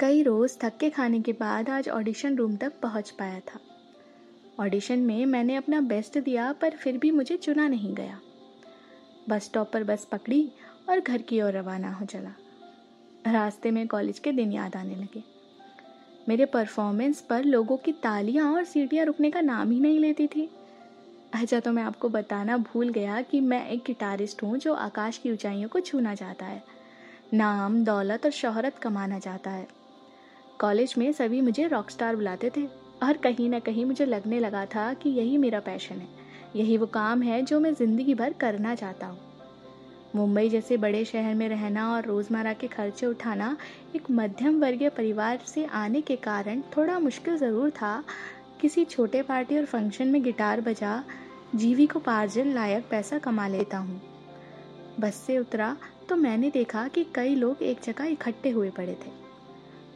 कई रोज़ थक खाने के बाद आज ऑडिशन रूम तक पहुँच पाया था। ऑडिशन में मैंने अपना बेस्ट दिया, पर फिर भी मुझे चुना नहीं गया। बस स्टॉप पर बस पकड़ी और घर की ओर रवाना हो चला। रास्ते में कॉलेज के दिन याद आने लगे। मेरे परफॉर्मेंस पर लोगों की तालियाँ और सीटियाँ रुकने का नाम ही नहीं लेती थी। अच्छा तो मैं आपको बताना भूल गया कि मैं एक गिटारिस्ट हूँ जो आकाश की ऊंचाइयों को छूना चाहता है। नाम, दौलत और शोहरत कमाना चाहता है। कॉलेज में सभी मुझे रॉक स्टार बुलाते थे और कहीं ना कहीं मुझे लगने लगा था कि यही मेरा पैशन है। यही वो काम है जो मैं ज़िंदगी भर करना चाहता हूँ। मुंबई जैसे बड़े शहर में रहना और रोज़मर्रा के खर्चे उठाना एक मध्यम वर्गीय परिवार से आने के कारण थोड़ा मुश्किल ज़रूर था। किसी छोटे पार्टी और फ़ंक्शन में गिटार बजा जीवी को पार्जन लायक पैसा कमा लेता हूँ। बस से उतरा तो मैंने देखा कि कई लोग एक जगह इकट्ठे हुए पड़े थे।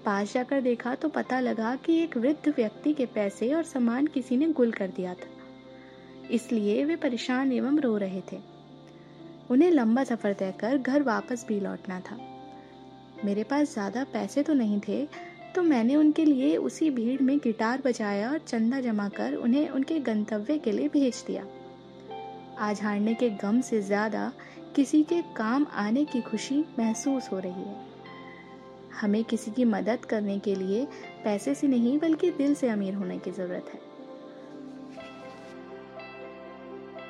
पास जाकर देखा तो पता लगा कि एक वृद्ध व्यक्ति के पैसे और सामान किसी ने गुल कर दिया था। इसलिए वे परेशान एवं रो रहे थे। उन्हें लंबा सफ़र तय कर घर वापस भी लौटना था। मेरे पास ज़्यादा पैसे तो नहीं थे तो मैंने उनके लिए उसी भीड़ में गिटार बजाया और चंदा जमा कर उन्हें उनके गंतव्य के लिए भेज दिया। आज हारने के गम से ज़्यादा किसी के काम आने की खुशी महसूस हो रही है। हमें किसी की मदद करने के लिए पैसे से नहीं, बल्कि दिल से अमीर होने की ज़रूरत है।